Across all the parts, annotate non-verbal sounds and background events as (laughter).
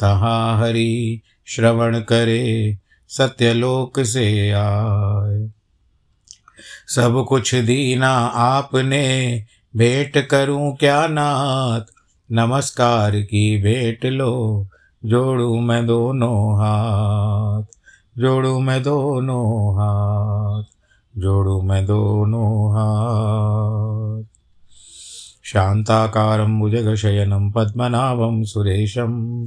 तहाँ हरि श्रवण करे सत्यलोक से आए? सब कुछ दीना आपने, भेंट करूँ क्या नाथ? नमस्कार की भेंट लो, जोड़ू मैं दोनों हाथ। जोड़ू मैं दोनों हाथ, जोड़ू मैं दोनों हाथ। शान्ताकारं भुजगशयनं पद्मनाभं सुरेशं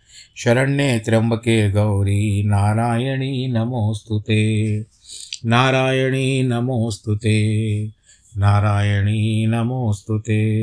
शरण्ये त्र्यम्बके गौरी, नारायणी नमोऽस्तु ते। नारायणी नमोऽस्तु ते। नारायणी नमोऽस्तु ते।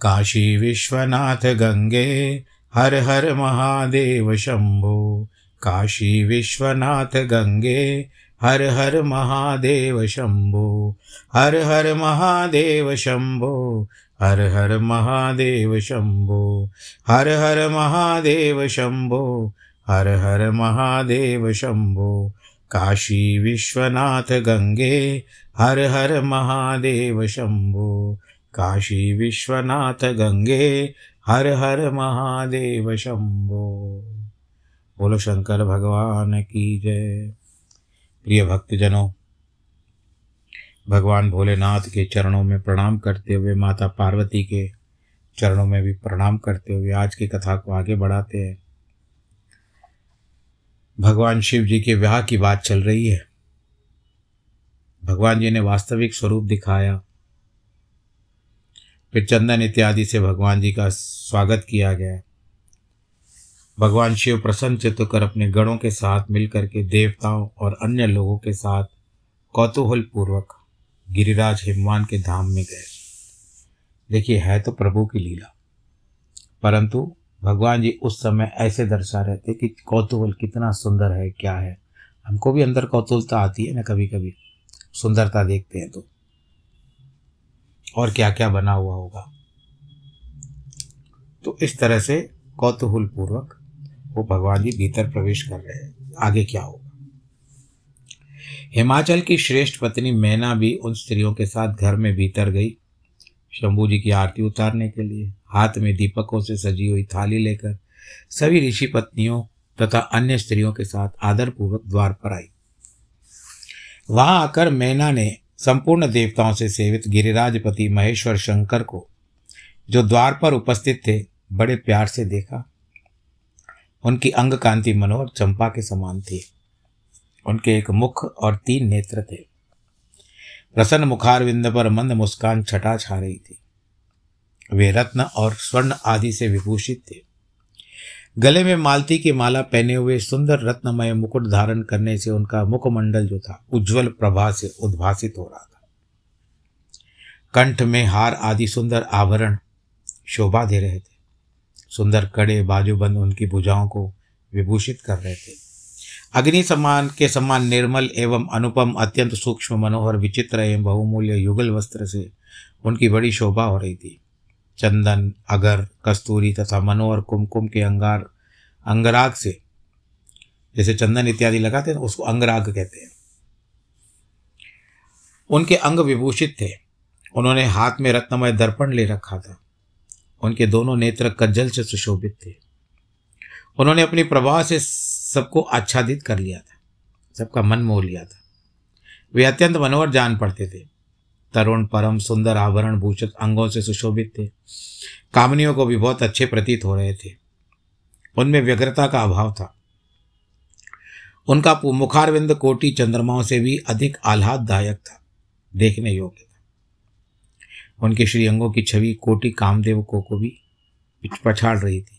काशी विश्वनाथ गङ्गे हर हर महादेव शम्भो काशी विश्वनाथ गङ्गे हर हर महादेव शम्भो हर हर महादेव शम्भो हर हर महादेव शम्भो हर हर महादेव शम्भो हर हर महादेव शम्भो काशी विश्वनाथ गङ्गे हर हर महादेव शम्भो काशी विश्वनाथ गंगे, हर हर महादेव शंभो। बोलो शंकर भगवान की जय। प्रिय भक्तजनों भगवान भोलेनाथ के चरणों में प्रणाम करते हुए, माता पार्वती के चरणों में भी प्रणाम करते हुए आज की कथा को आगे बढ़ाते हैं। भगवान शिव जी के विवाह की बात चल रही है। भगवान जी ने वास्तविक स्वरूप दिखाया। फिर चंदन इत्यादि से भगवान जी का स्वागत किया गया। भगवान शिव प्रसन्न चित्त कर अपने गणों के साथ मिलकर के देवताओं और अन्य लोगों के साथ कौतूहल पूर्वक गिरिराज हिमवान के धाम में गए। देखिए, है तो प्रभु की लीला। परंतु भगवान जी उस समय ऐसे दर्शा रहे थे कि कौतूहल कितना सुंदर है, क्या है। हमको भी अंदर कौतूहलता आती है ना कभी कभी सुंदरता देखते हैं तो। और क्या क्या बना हुआ होगा। तो इस तरह से कौतूहल पूर्वक वो भगवान जी भीतर प्रवेश कर रहे हैं। आगे क्या होगा? हिमाचल की श्रेष्ठ पत्नी मैना भी उन स्त्रियों के साथ घर में भीतर गई। शंभू जी की आरती उतारने के लिए, हाथ में दीपकों से सजी हुई थाली लेकर, सभी ऋषि पत्नियों तथा अन्य स्त्रियों के साथ आदरपूर्वक द्वार पर आई। वहाँ आकर मैना ने संपूर्ण देवताओं से सेवित गिरिराजपति महेश्वर शंकर को, जो द्वार पर उपस्थित थे, बड़े प्यार से देखा। उनकी अंग कांति मनोहर चंपा के समान थी। उनके एक मुख और तीन नेत्र थे। प्रसन्न मुखारविंद पर मंद मुस्कान छटा छा रही थी। वे रत्न और स्वर्ण आदि से विभूषित थे। गले में मालती की माला पहने हुए सुंदर रत्नमय मुकुट धारण करने से उनका मुखमंडल जो था, उज्जवल प्रभा से उद्भासित हो रहा था। कंठ में हार आदि सुंदर आभरण शोभा दे रहे थे। सुंदर कड़े बाजूबंद उनकी भुजाओं को विभूषित कर रहे थे। अग्नि समान के समान निर्मल एवं अनुपम अत्यंत सूक्ष्म, मनोहर, विचित्र एवं बहुमूल्य युगल वस्त्र से उनकी बड़ी शोभा हो रही थी। चंदन, अगर, कस्तूरी तथा मनोहर कुमकुम के अंगार, अंगराग से, जैसे चंदन इत्यादि लगाते हैं, उसको अंगराग कहते हैं। उनके अंग विभूषित थे। उन्होंने हाथ में रत्नमय दर्पण ले रखा था। उनके दोनों नेत्र कज्जल से सुशोभित थे। उन्होंने अपनी प्रभाव से सबको आच्छादित कर लिया था। सबका मन मोह लिया था। वे अत्यंत मनोहर जान पड़ते थे। तरुण परम सुंदर आभरण भूषित अंगों से सुशोभित थे। कामनियों को भी बहुत अच्छे प्रतीत हो रहे थे। उनमें व्यग्रता का अभाव था। उनका मुखारविंद कोटि चंद्रमाओं से भी अधिक आह्लाददायक था। देखने योग्य था। उनके श्री अंगों की छवि कोटि कामदेव को, को भी पछाड़ रही थी।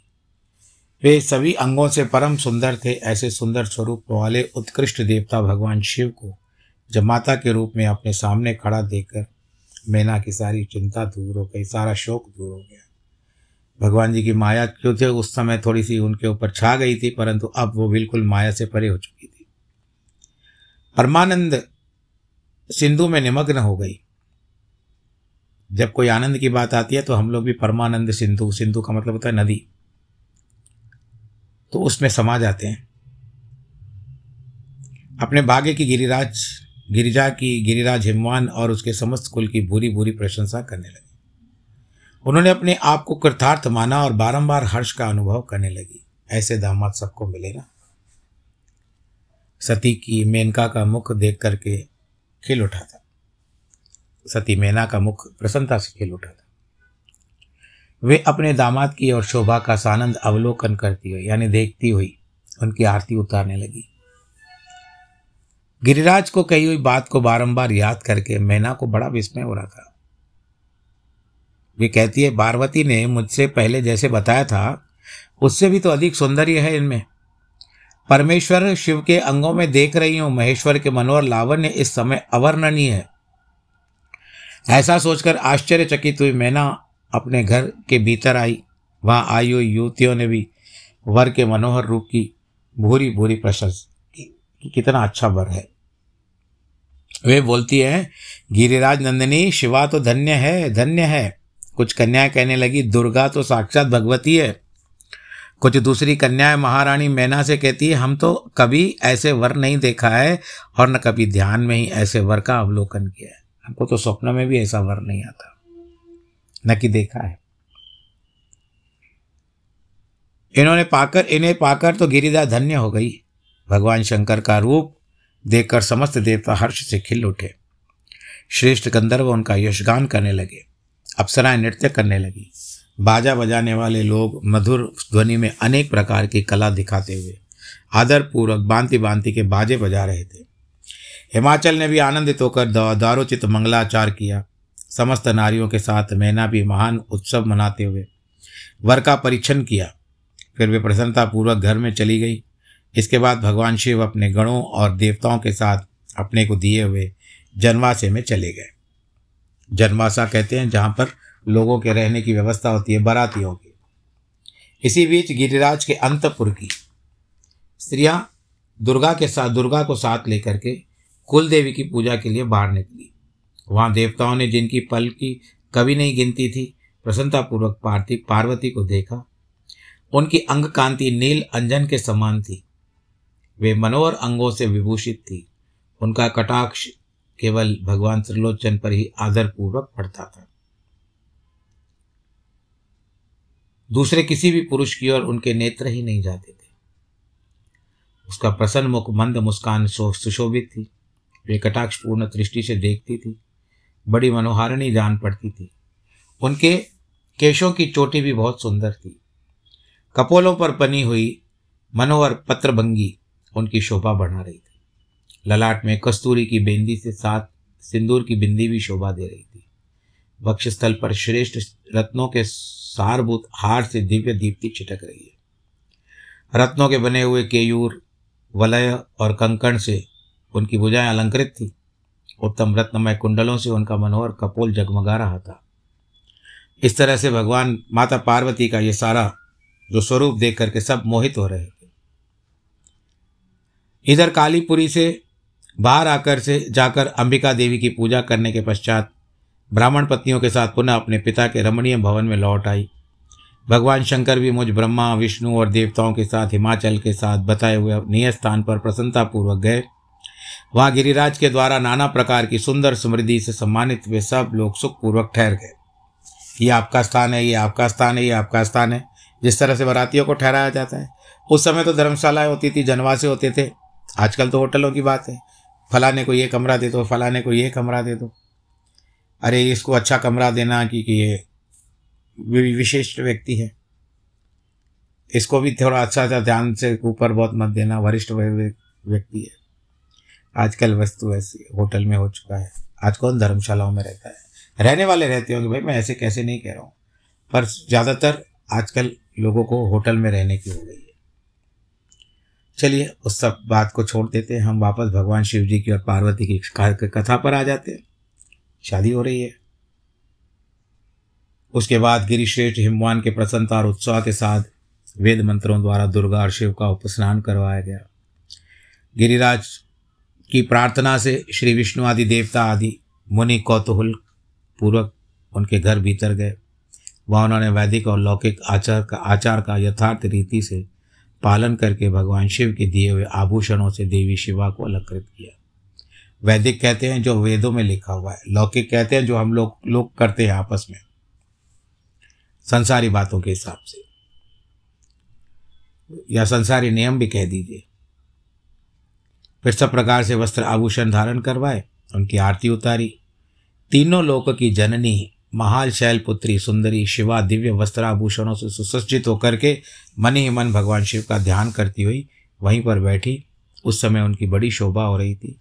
वे सभी अंगों से परम सुंदर थे, ऐसे सुंदर स्वरूप वाले उत्कृष्ट देवता भगवान शिव को जब माता के रूप में अपने सामने खड़ा देखकर मैना की सारी चिंता दूर हो गई, सारा शोक दूर हो गया। भगवान जी की माया क्यों थे? उस समय थोड़ी सी उनके ऊपर छा गई थी, परंतु अब वो बिल्कुल माया से परे हो चुकी थी। परमानंद सिंधु में निमग्न हो गई। जब कोई आनंद की बात आती है तो हम लोग भी परमानंद सिंधु सिंधु का मतलब होता है नदी। तो उसमें समा जाते हैं। अपने भाग्य की गिरिराज, गिरिजा की गिरिराज हिमवान और उसके समस्त कुल की बुरी बुरी प्रशंसा करने लगे। उन्होंने अपने आप को कृतार्थ माना और बारंबार हर्ष का अनुभव करने लगी। ऐसे दामाद सबको मिले ना। सती की मेनका का मुख देख करके खिल उठा था। सती मेना का मुख प्रसन्नता से खिल उठा था। वे अपने दामाद की और शोभा का सानंद अवलोकन करती हुई, यानी देखती हुई, उनकी आरती उतारने लगी। गिरिराज को कही हुई बात को बारंबार याद करके मैना को बड़ा विस्मय हो रहा था। वे कहती है, पार्वती ने मुझसे पहले जैसे बताया था, उससे भी तो अधिक सौंदर्य है इनमें। परमेश्वर शिव के अंगों में देख रही हूँ, महेश्वर के मनोहर लावण्य इस समय अवर्णनीय है। ऐसा सोचकर आश्चर्यचकित हुई मैना अपने घर के भीतर आई। वहाँ आई हुई युवतियों ने भी वर के मनोहर रूप की भूरी भूरी प्रशंसा कि कितना अच्छा वर है। वे बोलती हैं, गिरिराज नंदिनी, शिवा तो धन्य है धन्य है। कुछ कन्याएँ कहने लगी, दुर्गा तो साक्षात भगवती है। कुछ दूसरी कन्याएँ, महारानी मैना से कहती है, हम तो कभी ऐसे वर नहीं देखा है और न कभी ध्यान में ही ऐसे वर का अवलोकन किया है। हमको तो स्वप्न में भी ऐसा वर नहीं आता। न कि देखा है। इन्होंने पाकर, इन्हें पाकर तो गिरिजा धन्य हो गई। भगवान शंकर का रूप देखकर समस्त देवता हर्ष से खिल उठे। श्रेष्ठ गंधर्व उनका यशगान करने लगे, अप्सराएँ नृत्य करने लगी। बाजा बजाने वाले लोग मधुर ध्वनि में अनेक प्रकार की कला दिखाते हुए आदरपूर्वक बांति बांति के बाजे बजा रहे थे। हिमाचल ने भी आनंदित होकर दारोचित मंगलाचार किया। समस्त नारियों के साथ मैना भी महान उत्सव मनाते हुए वर का परीक्षण किया। फिर वे प्रसन्नतापूर्वक घर में चली गई। इसके बाद भगवान शिव अपने गणों और देवताओं के साथ अपने को दिए हुए जनवासे में चले गए। जनवासा कहते हैं जहाँ पर लोगों के रहने की व्यवस्था होती है बारातियों की इसी बीच गिरिराज के अंतपुर की स्त्रियाँ दुर्गा के साथ, दुर्गा को साथ लेकर के कुल देवी की पूजा के लिए बाहर निकली। वहाँ देवताओं ने जिनकी पल की कभी नहीं गिनती थी, प्रसन्नतापूर्वक पार्थी पार्वती को देखा। उनकी अंग कांति नील अंजन के समान थी। वे मनोहर अंगों से विभूषित थी। उनका कटाक्ष केवल भगवान त्रिलोचन पर ही आदरपूर्वक पड़ता था। दूसरे किसी भी पुरुष की ओर उनके नेत्र ही नहीं जाते थे। उसका प्रसन्न मुख मंद मुस्कान सुशोभित थी। वे कटाक्ष पूर्ण दृष्टि से देखती थी। बड़ी मनोहारिणी जान पड़ती थी। उनके केशों की चोटी भी बहुत सुंदर थी। कपोलों पर बनी हुई मनोहर पत्रभंगी उनकी शोभा बढ़ा रही थी। ललाट में कस्तूरी की बेंदी से साथ सिंदूर की बिंदी भी शोभा दे रही थी। वक्षस्थल पर श्रेष्ठ रत्नों के सारभूत हार से दिव्य दीप्ति छिटक रही है। रत्नों के बने हुए केयूर, वलय और कंकण से उनकी भुजाएँ अलंकृत थी। उत्तम रत्नमय कुंडलों से उनका मनोहर कपोल जगमगा रहा था। इस तरह से भगवान माता पार्वती का ये सारा, जो स्वरूप देख करके सब मोहित हो रहे थे। इधर कालीपुरी से बाहर आकर से जाकर अंबिका देवी की पूजा करने के पश्चात ब्राह्मण पत्नियों के साथ पुनः अपने पिता के रमणीय भवन में लौट आई। भगवान शंकर भी मुझ ब्रह्मा, विष्णु और देवताओं के साथ हिमाचल के साथ बताए हुए नियत स्थान पर प्रसन्नतापूर्वक गए। वहाँ गिरिराज के द्वारा नाना प्रकार की सुंदर समृद्धि से सम्मानित वे सब लोग सुखपूर्वक ठहर गए। ये आपका स्थान है, ये आपका स्थान है, ये आपका स्थान है। जिस तरह से बरातियों को ठहराया जाता है। उस समय तो धर्मशालाएँ होती थी, जनवासे होते थे। आजकल तो होटलों की बात है। फलाने को ये कमरा दे दो, फलाने को ये कमरा दे दो। अरे, इसको अच्छा कमरा देना क्योंकि ये विशिष्ट व्यक्ति है। इसको भी थोड़ा अच्छा अच्छा ध्यान से ऊपर बहुत मत देना, वरिष्ठ व्यक्ति है। आजकल वस्तु ऐसी होटल में हो चुका है। आज कौन धर्मशालाओं में रहता है? रहने वाले रहते होंगे, भाई, मैं ऐसे कैसे नहीं कह रहा हूँ। पर ज़्यादातर आजकल लोगों को होटल में रहने की हो गई है। चलिए, उस सब बात को छोड़ देते हैं। हम वापस भगवान शिव जी की और पार्वती की कथा पर आ जाते हैं। शादी हो रही है। उसके बाद गिरिश्रेष्ठ हिमवान के प्रसन्नता और उत्साह के साथ वेद मंत्रों द्वारा दुर्गा और शिव का उपस्नान करवाया गया। गिरिराज की प्रार्थना से श्री विष्णु आदि देवता आदि मुनि कौतूहल पूर्वक उनके घर भीतर गए। वहाँ उन्होंने वैदिक और लौकिक आचार का आचार का यथार्थ रीति से पालन करके भगवान शिव के दिए हुए आभूषणों से देवी शिवा को अलंकृत किया। वैदिक कहते हैं, जो वेदों में लिखा हुआ है। लौकिक कहते हैं, जो हम लोग लोग करते हैं आपस में। संसारी बातों के हिसाब से। या संसारी नियम भी कह दीजिए। फिर सब प्रकार से वस्त्र आभूषण धारण करवाए, उनकी आरती उतारी। तीनों लोक की जननी, महाल शैल पुत्री सुंदरी, शिवा, दिव्य वस्त्र आभूषणों से सुसज्जित होकर के मन ही मन भगवान शिव का ध्यान करती हुई वहीं पर बैठी। उस समय उनकी बड़ी शोभा हो रही थी।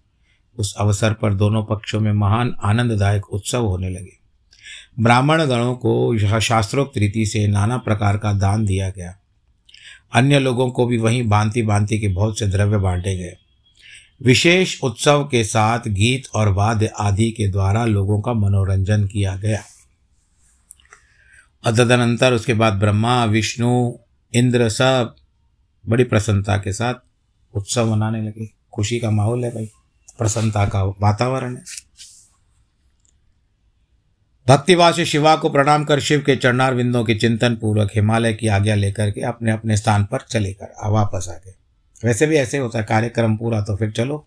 उस अवसर पर दोनों पक्षों में महान आनंददायक उत्सव होने लगे। ब्राह्मण गणों को शास्त्रोक्त रीति से नाना प्रकार का दान दिया गया। अन्य लोगों को भी वहीं भांति भांति के बहुत से द्रव्य बांटे गए। विशेष उत्सव के साथ गीत और वाद्य आदि के द्वारा लोगों का मनोरंजन किया गया। तदनंतर उसके बाद ब्रह्मा, विष्णु, इंद्र सब बड़ी प्रसन्नता के साथ उत्सव मनाने लगे। खुशी का माहौल है भाई। प्रसन्नता का वातावरण है। भक्तिवासी शिवा को प्रणाम कर शिव के चरणार विंदों के चिंतन पूर्वक हिमालय की आज्ञा लेकर के अपने अपने स्थान पर चले कर वापस आ गए। वैसे भी ऐसे होता है, कार्यक्रम पूरा तो फिर चलो।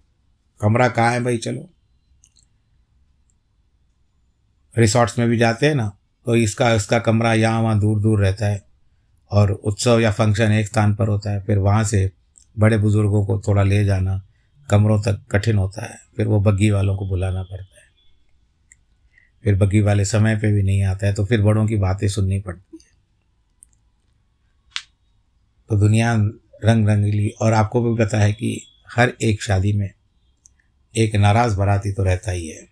कमरा कहाँ है भाई? चलो। रिसोर्ट्स में भी जाते हैं ना तो इसका इसका कमरा यहाँ, वहाँ दूर दूर रहता है। और उत्सव या फ़ंक्शन एक स्थान पर होता है, फिर वहाँ से बड़े बुज़ुर्गों को थोड़ा ले जाना, कमरों तक कठिन होता है। फिर वो बग्गी वालों को बुलाना पड़ता है। फिर बग्गी वाले समय पे भी नहीं आता है तो फिर बड़ों की बातें सुननी पड़ती है। तो दुनिया रंग रंगीली और आपको भी पता है कि हर एक शादी में एक नाराज़ बराती तो रहता ही है।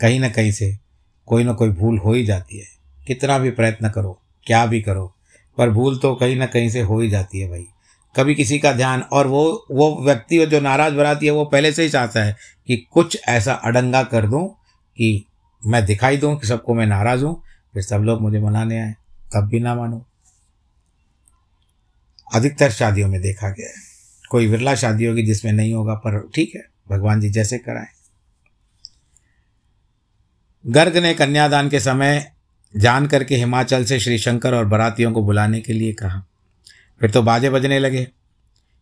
कहीं ना कहीं से कोई ना कोई भूल हो ही जाती है। कितना भी प्रयत्न करो, क्या भी करो, पर भूल तो कहीं ना कहीं से हो ही जाती है भाई। कभी किसी का ध्यान और वो वो व्यक्ति जो नाराज़ बराती है वो पहले से ही चाहता है कि कुछ ऐसा अडंगा कर दूँ कि मैं दिखाई दूँ कि सबको मैं नाराज़ हूँ, फिर सब लोग मुझे मनाने आए, तब भी ना मानो। अधिकतर शादियों में देखा गया है। कोई विरला शादी होगी जिसमें नहीं होगा, पर ठीक है, भगवान जी जैसे कराएँ। गर्ग ने कन्यादान के समय जान करके हिमाचल से श्री शंकर और बरातियों को बुलाने के लिए कहा। फिर तो बाजे बजने लगे।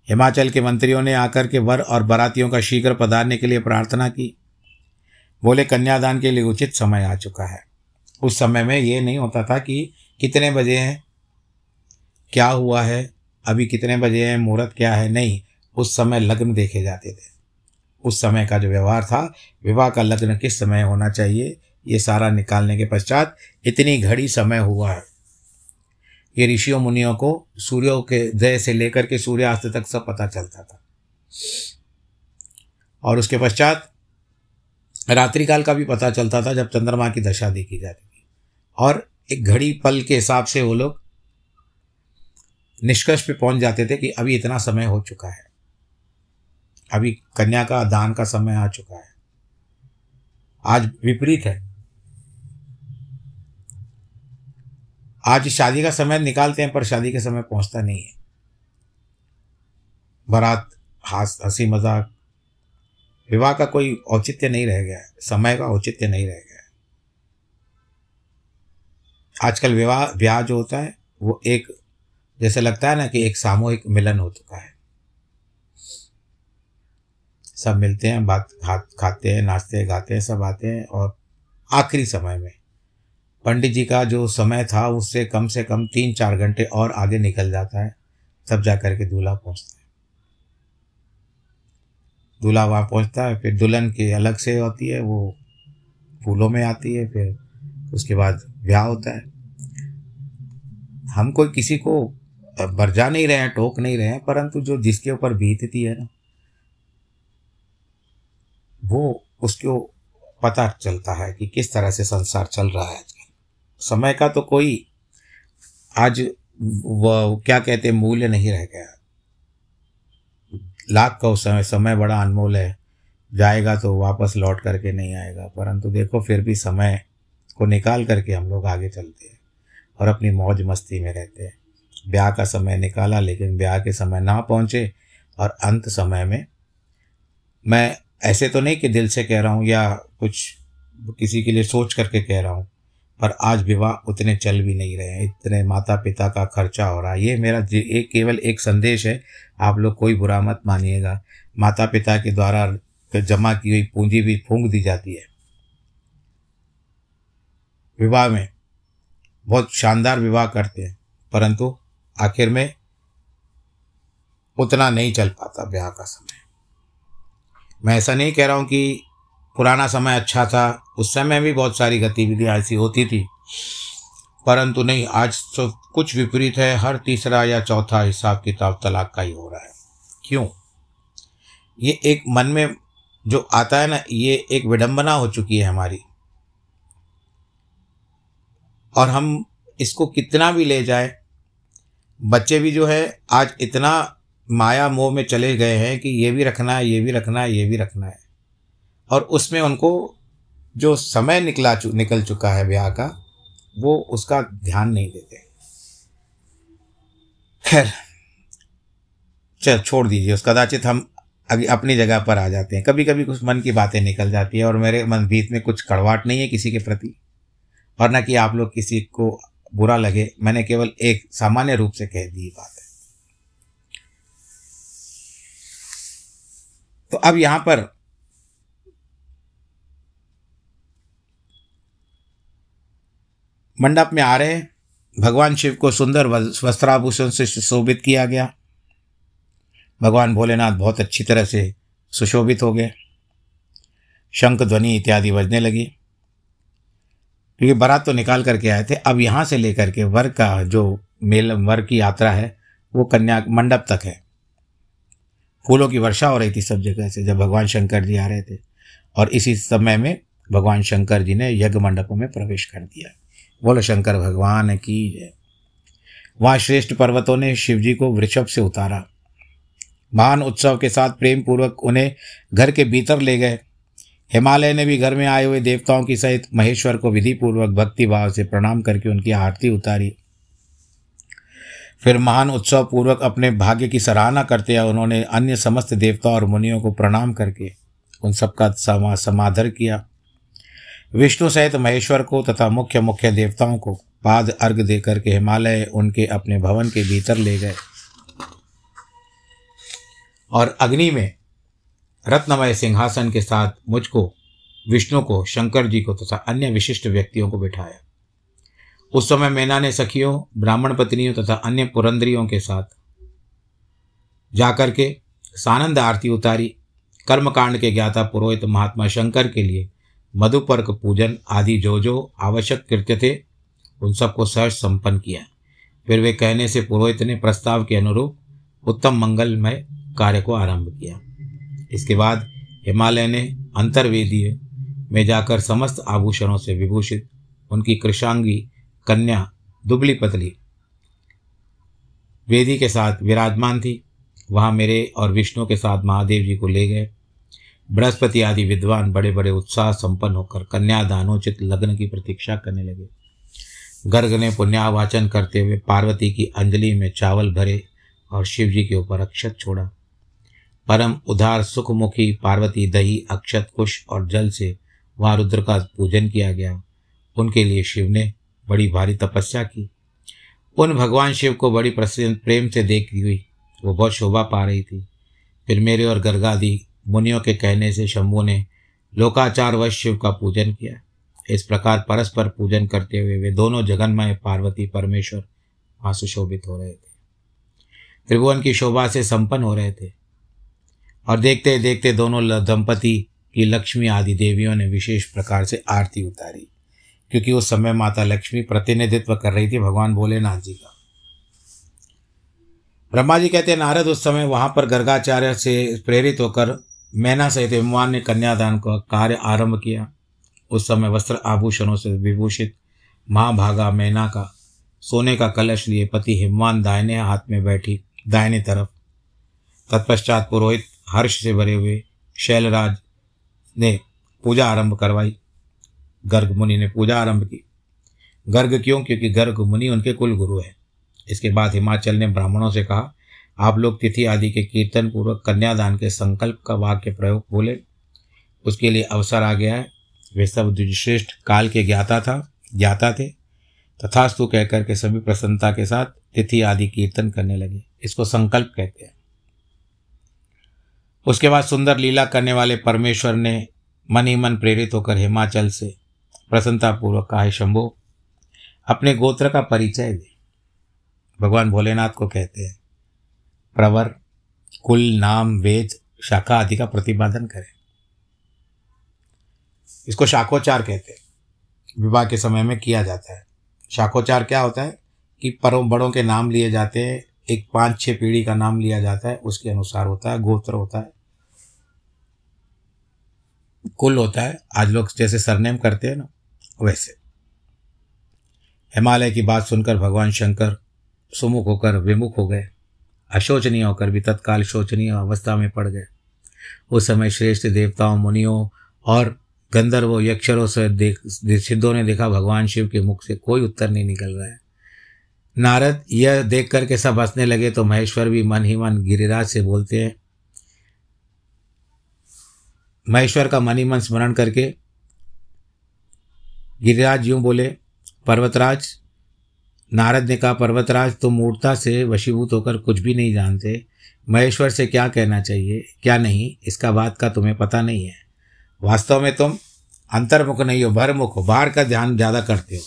हिमाचल के मंत्रियों ने आकर के वर और बरातियों का शीघ्र पधारने के लिए प्रार्थना की। बोले, कन्यादान के लिए उचित समय आ चुका है। उस समय में ये नहीं होता था कि कितने बजे हैं, क्या हुआ है अभी कितने बजे हैं, मुहूर्त क्या है, नहीं, उस समय लग्न देखे जाते थे। उस समय का जो व्यवहार था, विवाह का लग्न किस समय होना चाहिए, ये सारा निकालने के पश्चात इतनी घड़ी समय हुआ है। ये ऋषियों, मुनियों को सूर्यों के दय से लेकर के सूर्यास्त तक सब पता चलता था। और उसके पश्चात रात्रिकाल का भी पता चलता था जब चंद्रमा की दशा देखी जाती थी। और एक घड़ी पल के हिसाब से वो लोग निष्कर्ष पे पहुँच जाते थे कि अभी इतना समय हो चुका है। अभी कन्या का दान का समय आ चुका है। आज विपरीत है। आज शादी का समय निकालते हैं पर शादी के समय पहुँचता नहीं है। बारात, हास, हँसी मज़ाक, विवाह का कोई औचित्य नहीं रह गया समय का औचित्य नहीं रह गया आजकल विवाह, ब्याह जो होता है, वो एक जैसे लगता है ना कि एक सामूहिक मिलन हो चुका है। सब मिलते हैं, बात खा, खाते हैं, नाचते हैं, गाते हैं, सब आते हैं और आखिरी समय में पंडित जी का जो समय था उससे कम से कम तीन चार घंटे और आगे निकल जाता है, तब जा कर के दूल्हा पहुँचता है। दूल्हा वहाँ पहुँचता है, फिर दुल्हन की अलग से होती है, वो फूलों में आती है, फिर उसके बाद ब्याह होता है। हम कोई किसी को बरजा नहीं रहे हैं, टोक नहीं रहे हैं, परंतु जो जिसके ऊपर बीतती है ना, वो उसको पता चलता है कि किस तरह से संसार चल रहा है आजकल। समय का तो कोई आज वह क्या कहते हैं, मूल्य नहीं रह गया। लाख का उस समय समय बड़ा अनमोल है, जाएगा तो वापस लौट करके नहीं आएगा, परंतु देखो फिर भी समय को निकाल करके हम लोग आगे चलते हैं और अपनी मौज मस्ती में रहते हैं। ब्याह का समय निकाला, लेकिन ब्याह के समय ना पहुँचे और अंत समय में मैं ऐसे तो नहीं कि दिल से कह रहा हूँ या कुछ किसी के लिए सोच करके कह रहा हूँ, पर आज विवाह उतने चल भी नहीं रहे हैं। इतने माता पिता का खर्चा हो रहा है। ये मेरा एक केवल एक संदेश है, आप लोग कोई बुरा मत मानिएगा। माता पिता के द्वारा जमा की हुई पूंजी भी फूंक दी जाती है। विवाह में बहुत शानदार विवाह करते हैं, परंतु आखिर में उतना नहीं चल पाता ब्याह का समय। मैं ऐसा नहीं कह रहा हूँ कि पुराना समय अच्छा था। उस समय भी बहुत सारी गतिविधियाँ ऐसी होती थी, परंतु नहीं, आज तो कुछ विपरीत है। हर तीसरा या चौथा हिसाब किताब तलाक का ही हो रहा है। क्यों? ये एक मन में जो आता है ना, ये एक विडंबना हो चुकी है हमारी। और हम इसको कितना भी ले जाए बच्चे भी जो है आज इतना माया मोह में चले गए हैं कि ये भी रखना है ये भी रखना है ये भी रखना है। और उसमें उनको जो समय निकला चु, निकल चुका है ब्याह का वो उसका ध्यान नहीं देते। खैर चल छोड़ दीजिए उस कदाचित हम अभी अपनी जगह पर आ जाते हैं। कभी कभी कुछ मन की बातें निकल जाती है और मेरे मन भीत में कुछ कड़वाट नहीं है किसी के प्रति। और न कि आप लोग किसी को बुरा लगे, मैंने केवल एक सामान्य रूप से कह दी बात है। तो अब यहाँ पर मंडप में आ रहे हैं। भगवान शिव को सुंदर वस्त्राभूषण से सुशोभित किया गया। भगवान भोलेनाथ बहुत अच्छी तरह से सुशोभित हो गए। शंख ध्वनि इत्यादि बजने लगी। क्योंकि बारात तो निकाल करके आए थे। अब यहाँ से लेकर के वर का जो मेल, वर की यात्रा है, वो कन्या मंडप तक है। फूलों की वर्षा हो रही थी सब जगह से, जब भगवान शंकर जी आ रहे थे। और इसी समय में भगवान शंकर जी ने यज्ञ मंडपों में प्रवेश कर दिया। बोलो, शंकर भगवान की जय। वहाँ श्रेष्ठ पर्वतों ने शिव जी को वृषभ से उतारा। महान उत्सव के साथ प्रेम पूर्वक उन्हें घर के भीतर ले गए। हिमालय ने भी घर में आए हुए देवताओं की सहित महेश्वर को विधि पूर्वक भक्ति भाव से प्रणाम करके उनकी आरती उतारी। फिर महान उत्सव पूर्वक अपने भाग्य की सराहना करते हैं उन्होंने अन्य समस्त देवताओं और मुनियों को प्रणाम करके उन सबका समा समाधर किया। विष्णु सहित महेश्वर को तथा मुख्य मुख्य देवताओं को पाद अर्घ देकर के हिमालय उनके अपने भवन के भीतर ले गए। और अग्नि में रत्नमय सिंहासन के साथ मुझको, विष्णु को, शंकर जी को तथा अन्य विशिष्ट व्यक्तियों को बिठाया। उस समय मैना ने सखियों, ब्राह्मण पत्नियों तथा अन्य पुरंदरियों के साथ जाकर के सानंद आरती उतारी। कर्मकांड के ज्ञाता पुरोहित महात्मा शंकर के लिए मधुपर्क पूजन आदि जो जो आवश्यक कृत्य थे, उन सबको सहज संपन्न किया। फिर वे कहने से पुरोहित ने प्रस्ताव के अनुरूप उत्तम मंगलमय कार्य को आरंभ किया। इसके बाद हिमालय ने अंतर्वेदीय में जाकर समस्त आभूषणों से विभूषित उनकी कृषांगी कन्या दुबली पतली वेदी के साथ विराजमान थी। वहाँ मेरे और विष्णु के साथ महादेव जी को ले गए। बृहस्पति आदि विद्वान बड़े बड़े उत्साह संपन्न होकर कन्यादानोचित लग्न की प्रतीक्षा करने लगे। गर्ग ने पुण्यावाचन करते हुए पार्वती की अंजलि में चावल भरे और शिव जी के ऊपर अक्षत छोड़ा। परम उदार सुखमुखी पार्वती दही, अक्षत कुश और जल से वहाँ रुद्र का पूजन किया गया। उनके लिए शिव ने बड़ी भारी तपस्या की। उन भगवान शिव को बड़ी प्रसन्न प्रेम से देखती हुई वो बहुत शोभा पा रही थी। फिर मेरे और गर्गादि मुनियों के कहने से शंभु ने लोकाचार वश शिव का पूजन किया। इस प्रकार परस्पर पूजन करते हुए वे दोनों जगन्मय पार्वती परमेश्वर वहाँ सुशोभित हो रहे थे। त्रिभुवन की शोभा से संपन्न हो रहे थे। और देखते देखते दोनों दंपति की लक्ष्मी आदि देवियों ने विशेष प्रकार से आरती उतारी। क्योंकि उस समय माता लक्ष्मी प्रतिनिधित्व कर रही थी भगवान भोलेनाथ जी का। ब्रह्मा जी कहते हैं, नारद उस समय वहाँ पर गर्गाचार्य से प्रेरित होकर मैना सहित विमान ने कन्यादान का कार्य आरंभ किया। उस समय वस्त्र आभूषणों से विभूषित महाभागा मैना का, सोने का कलश लिए पति हिमवान दाहिने हाथ में बैठी, दाहिने तरफ़। तत्पश्चात पुरोहित हर्ष से भरे हुए शैलराज ने पूजा आरंभ करवाई। गर्ग मुनि ने पूजा आरंभ की। गर्ग क्यों? क्योंकि गर्ग मुनि उनके कुल गुरु हैं। इसके बाद हिमाचल ने ब्राह्मणों से कहा, आप लोग तिथि आदि के कीर्तन पूर्वक कन्यादान के संकल्प का वाक्य प्रयोग बोले। उसके लिए अवसर आ गया है। वे सब द्विश्रेष्ठ काल के ज्ञाता था, ज्ञाता थे। तथास्तु कहकर के सभी प्रसन्नता के साथ तिथि आदि कीर्तन करने लगे। इसको संकल्प कहते हैं। उसके बाद सुंदर लीला करने वाले परमेश्वर ने मन मन प्रेरित होकर हिमाचल से प्रसन्नतापूर्वक कहा शंभो, अपने गोत्र का परिचय दे। भगवान भोलेनाथ को कहते हैं, प्रवर, कुल, नाम, वेद, शाखा आदि का प्रतिपादन करें। इसको शाखोचार कहते हैं। विवाह के समय में किया जाता है। शाखोचार क्या होता है कि परों, बड़ों के नाम लिए जाते हैं, एक पाँच छः पीढ़ी का नाम लिया जाता है, उसके अनुसार होता है, गोत्र होता है। कुल होता है, आज लोग जैसे सरनेम करते हैं ना, वैसे। हिमालय की बात सुनकर भगवान शंकर सुमुख होकर विमुख हो गए। अशोचनीय होकर भी, तत्काल शोचनीय अवस्था में पड़ गए। उस समय श्रेष्ठ देवताओं, मुनियों और गंधर्वों, यक्षरों से देख सिद्धों ने देखा भगवान शिव के मुख से कोई उत्तर नहीं निकल रहा है। नारद यह देख करके सब हंसने लगे तो महेश्वर भी मन ही मन गिरिराज से बोलते हैं महेश्वर का मनी मन स्मरण करके गिरिराज यूँ बोले, पर्वतराज, नारद ने कहा, पर्वतराज, तुम मूर्ता से वशीभूत होकर कुछ भी नहीं जानते। महेश्वर से क्या कहना चाहिए, क्या नहीं, इसका बात का तुम्हें पता नहीं है। वास्तव में तुम अंतर्मुख नहीं हो, भरमुख हो बाहर का ध्यान ज़्यादा करते हो।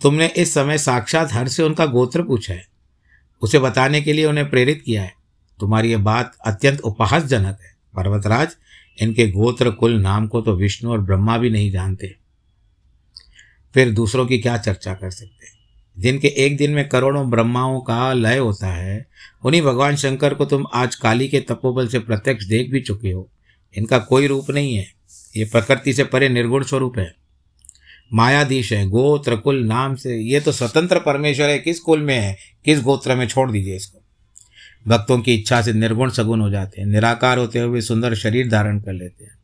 तुमने इस समय साक्षात हर से उनका गोत्र पूछा है। उसे बताने के लिए उन्हें प्रेरित किया है। तुम्हारी यह बात अत्यंत उपहासजनक है। पर्वतराज इनके गोत्र, कुल, नाम को तो विष्णु और ब्रह्मा भी नहीं जानते। फिर दूसरों की क्या चर्चा कर सकते? जिनके एक दिन में करोड़ों ब्रह्माओं का लय होता है, उन्हीं भगवान शंकर को तुम आज काली के तपोबल से प्रत्यक्ष देख भी चुके हो। इनका कोई रूप नहीं है। ये प्रकृति से परे निर्गुण स्वरूप है। मायाधीश है, गोत्र, कुल, नाम से। ये तो स्वतंत्र परमेश्वर है। किस कुल में है? किस गोत्र में? छोड़ दीजिए इसको। भक्तों की इच्छा से निर्गुण सगुण हो जाते हैं, निराकार होते हुए सुंदर शरीर धारण कर लेते हैं।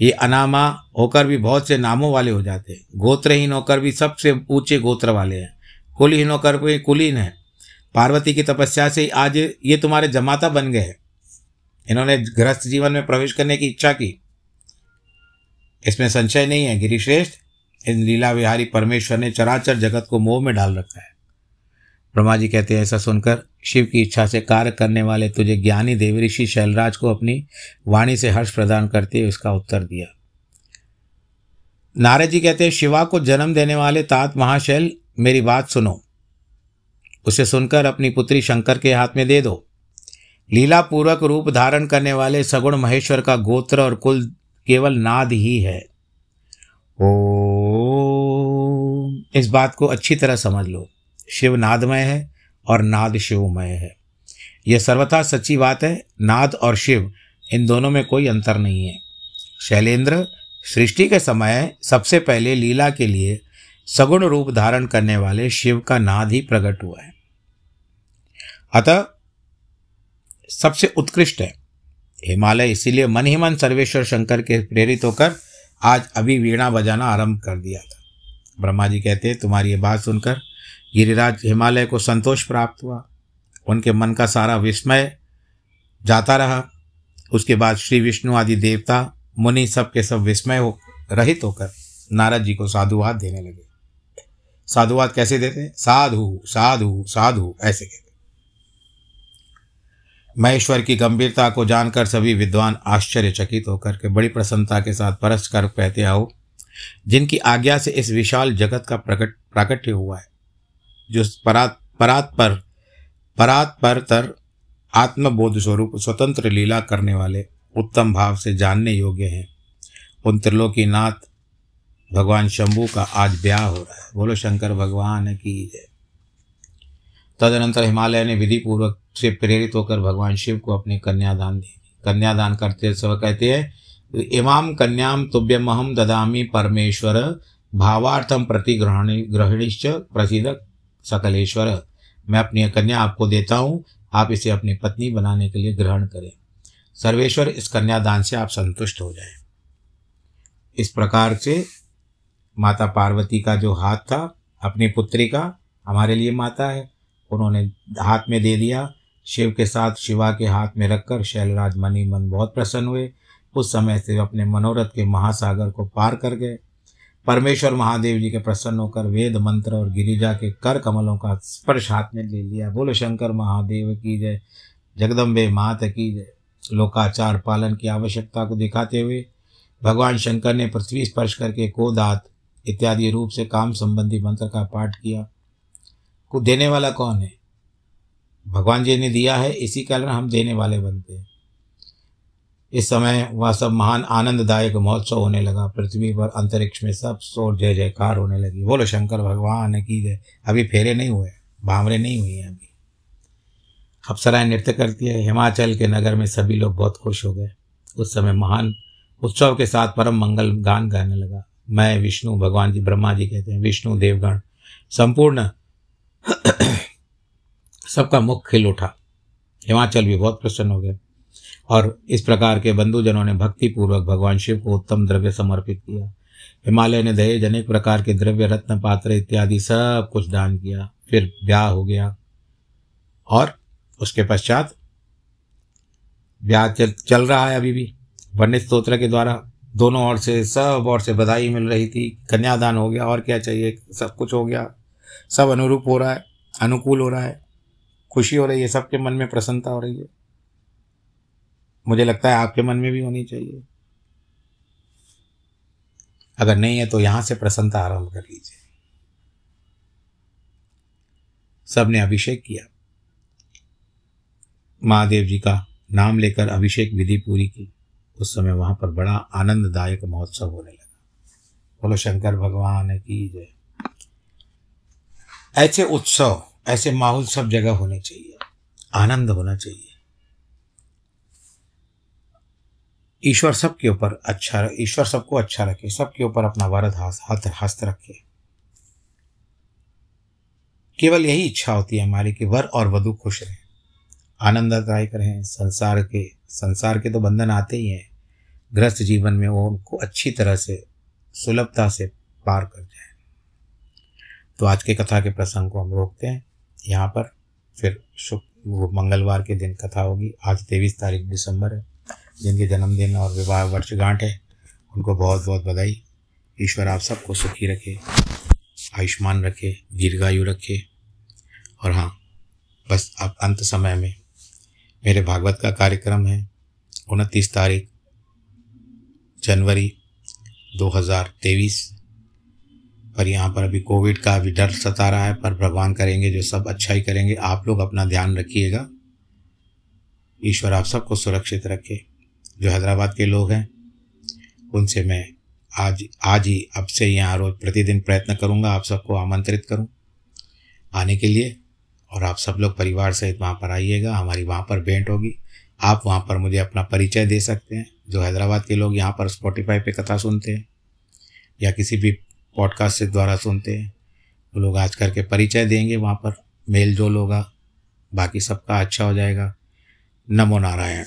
ये अनामा होकर भी बहुत से नामों वाले हो जाते हैं। गोत्रहीन होकर भी सबसे ऊँचे गोत्र वाले हैं। कुलहीन होकर भी कुलीन है। पार्वती की तपस्या से आज ये तुम्हारे जमाता बन गए हैं। इन्होंने गृहस्थ जीवन में प्रवेश करने की इच्छा की। इसमें संशय नहीं है, गिरिश्रेष्ठ, इन लीला विहारी परमेश्वर ने चराचर जगत को मोह में डाल रखा है। ब्रह्मा जी कहते हैं, ऐसा सुनकर शिव की इच्छा से कार्य करने वाले तुझे ज्ञानी देव ऋषि शैलराज को अपनी वाणी से हर्ष प्रदान करते हुए इसका उत्तर दिया। नारद जी कहते हैं, शिवा को जन्म देने वाले तात महाशैल, मेरी बात सुनो। उसे सुनकर अपनी पुत्री शंकर के हाथ में दे दो। लीला पूर्वक रूप धारण करने वाले सगुण महेश्वर का गोत्र और कुल केवल नाद ही है। ओ इस बात को अच्छी तरह समझ लो। शिव नादमय है और नाद शिवमय है। यह सर्वथा सच्ची बात है, नाद और शिव इन दोनों में कोई अंतर नहीं है। शैलेंद्र, सृष्टि के समय सबसे पहले लीला के लिए सगुण रूप धारण करने वाले शिव का नाद ही प्रकट हुआ है। अतः सबसे उत्कृष्ट है। हिमालय इसीलिए मन ही मन सर्वेश्वर शंकर के प्रेरित होकर आज अभी वीणा बजाना आरंभ कर दिया था। ब्रह्मा जी कहते हैं, तुम्हारी ये बात सुनकर गिरिराज हिमालय को संतोष प्राप्त हुआ। उनके मन का सारा विस्मय जाता रहा। उसके बाद श्री विष्णु आदि देवता, मुनि सब के सब विस्मय हो, रहित होकर नारद जी को साधुवाद देने लगे। साधुवाद कैसे देते? साधु साधु साधु, ऐसे कहते। महेश्वर की गंभीरता को जानकर सभी विद्वान आश्चर्यचकित होकर के बड़ी प्रसन्नता के साथ परस्कर कहते, आओ, जिनकी आज्ञा से इस विशाल जगत का प्रकट, प्राकट्य हुआ है जो परात परात पर परात पर तर आत्मबोध स्वरूप, स्वतंत्र लीला करने वाले उत्तम भाव से जानने योग्य हैं। उन त्रिलोकी नाथ भगवान शंभु का आज ब्याह हो रहा है। बोलो, शंकर भगवान की जय। तदनंतर हिमालय ने विधि पूर्वक से प्रेरित होकर भगवान शिव को अपनी कन्यादान दी। कन्यादान करते समय कहते हैं, इमाम कन्याम तुभ्यमहम ददामी परमेश्वर भावार्थम प्रति ग्रहणी ग्रहणिश्च प्रसिद्ध सकलेश्वर, मैं अपनी कन्या आपको देता हूँ, आप इसे अपनी पत्नी बनाने के लिए ग्रहण करें। सर्वेश्वर, इस कन्यादान से आप संतुष्ट हो जाए। इस प्रकार से माता पार्वती का जो हाथ था, अपनी पुत्री का, हमारे लिए माता है। उन्होंने हाथ में दे दिया। शिव के साथ शिवा के हाथ में रखकर शैलराज मनी मन बहुत प्रसन्न हुए। उस समय से अपने मनोरथ के महासागर को पार कर गए। परमेश्वर महादेव जी के प्रसन्न होकर वेद मंत्र और गिरिजा के कर कमलों का स्पर्श हाथ में ले लिया। बोलो, शंकर महादेव की जय, जगदम्बे मात की जय। लोकाचार पालन की आवश्यकता को दिखाते हुए भगवान शंकर ने पृथ्वी स्पर्श करके कोदात इत्यादि रूप से काम संबंधी मंत्र का पाठ किया। को देने वाला कौन है? भगवान जी ने दिया है, इसी कारण हम देने वाले बनते हैं। इस समय वह सब महान आनंददायक महोत्सव होने लगा। पृथ्वी पर अंतरिक्ष में सब शोर जय जयकार होने लगी। बोलो, शंकर भगवान की जय। अभी फेरे नहीं हुए भावरे नहीं हुई हैं अभी। अप्सराएँ नृत्य करती है। हिमाचल के नगर में सभी लोग बहुत खुश हो गए। उस समय महान उत्सव के साथ परम मंगल गान गाने लगा। मैं, विष्णु, भगवान जी, ब्रह्मा जी कहते हैं, विष्णु, देवगण, संपूर्ण (clears throat) सबका मुख खिल उठा। हिमाचल भी बहुत प्रसन्न हो गए और इस प्रकार के बंधुजनों ने भक्तिपूर्वक भगवान शिव को उत्तम द्रव्य समर्पित किया। हिमालय ने दहेज अनेक प्रकार के द्रव्य, रत्न, पात्र इत्यादि सब कुछ दान किया। फिर ब्याह हो गया और उसके पश्चात ब्याह चल चल रहा है अभी भी। वर्णित स्त्रोत्र के द्वारा दोनों ओर से, सब ओर से बधाई मिल रही थी। कन्यादान हो गया, और क्या चाहिए? सब कुछ हो गया। सब अनुरूप हो रहा है, अनुकूल हो रहा है। खुशी हो रही है, सबके मन में प्रसन्नता हो रही है। मुझे लगता है आपके मन में भी होनी चाहिए। अगर नहीं है तो यहाँ से प्रसन्नता आरंभ कर लीजिए। सबने अभिषेक किया। महादेव जी का नाम लेकर अभिषेक विधि पूरी की। उस समय वहाँ पर बड़ा आनंददायक महोत्सव होने लगा। बोलो, शंकर भगवान की जय। ऐसे उत्सव, ऐसे माहौल सब जगह होने चाहिए। आनंद होना चाहिए। ईश्वर सबके ऊपर अच्छा ईश्वर सबको अच्छा रखे, सबके ऊपर अपना वरद हाथ हस्त रखे। केवल यही इच्छा होती है हमारी कि वर और वधु खुश रहें। आनंददायक रहें, संसार के संसार के तो बंधन आते ही हैं। ग्रस्त जीवन में वो उनको अच्छी तरह से, सुलभता से पार कर जाए। तो आज के कथा के प्रसंग को हम रोकते हैं। यहाँ पर फिर शुक्र मंगलवार के दिन कथा होगी। आज तेईस तारीख दिसंबर है। जिनके जन्मदिन और विवाह वर्षगांठ है, उनको बहुत बहुत बधाई। ईश्वर आप सबको सुखी रखे, आयुष्मान रखे, दीर्घायु रखे। और हाँ बस अब अंत समय में मेरे भागवत का कार्यक्रम है, उनतीस तारीख, जनवरी 2023 पर यहाँ पर अभी कोविड का अभी डर सता रहा है, पर भगवान करेंगे जो सब अच्छा ही करेंगे। आप लोग अपना ध्यान रखिएगा। ईश्वर आप सबको सुरक्षित रखे। जो हैदराबाद के लोग हैं, उनसे मैं आज आज ही अब से यहाँ रोज प्रतिदिन प्रयत्न करूँगा, आप सबको आमंत्रित करूँ आने के लिए। और आप सब लोग परिवार सहित वहाँ पर आइएगा, हमारी वहाँ पर भेंट होगी। आप वहाँ पर मुझे अपना परिचय दे सकते हैं, जो हैदराबाद के लोग यहाँ पर स्पॉटिफाई पे कथा सुनते हैं, या किसी भी पॉडकास्ट से द्वारा सुनते हैं। वो लोग आज करके परिचय देंगे वहाँ पर, मेल जोल होगा, बाकी सबका अच्छा हो जाएगा। नमो नारायण।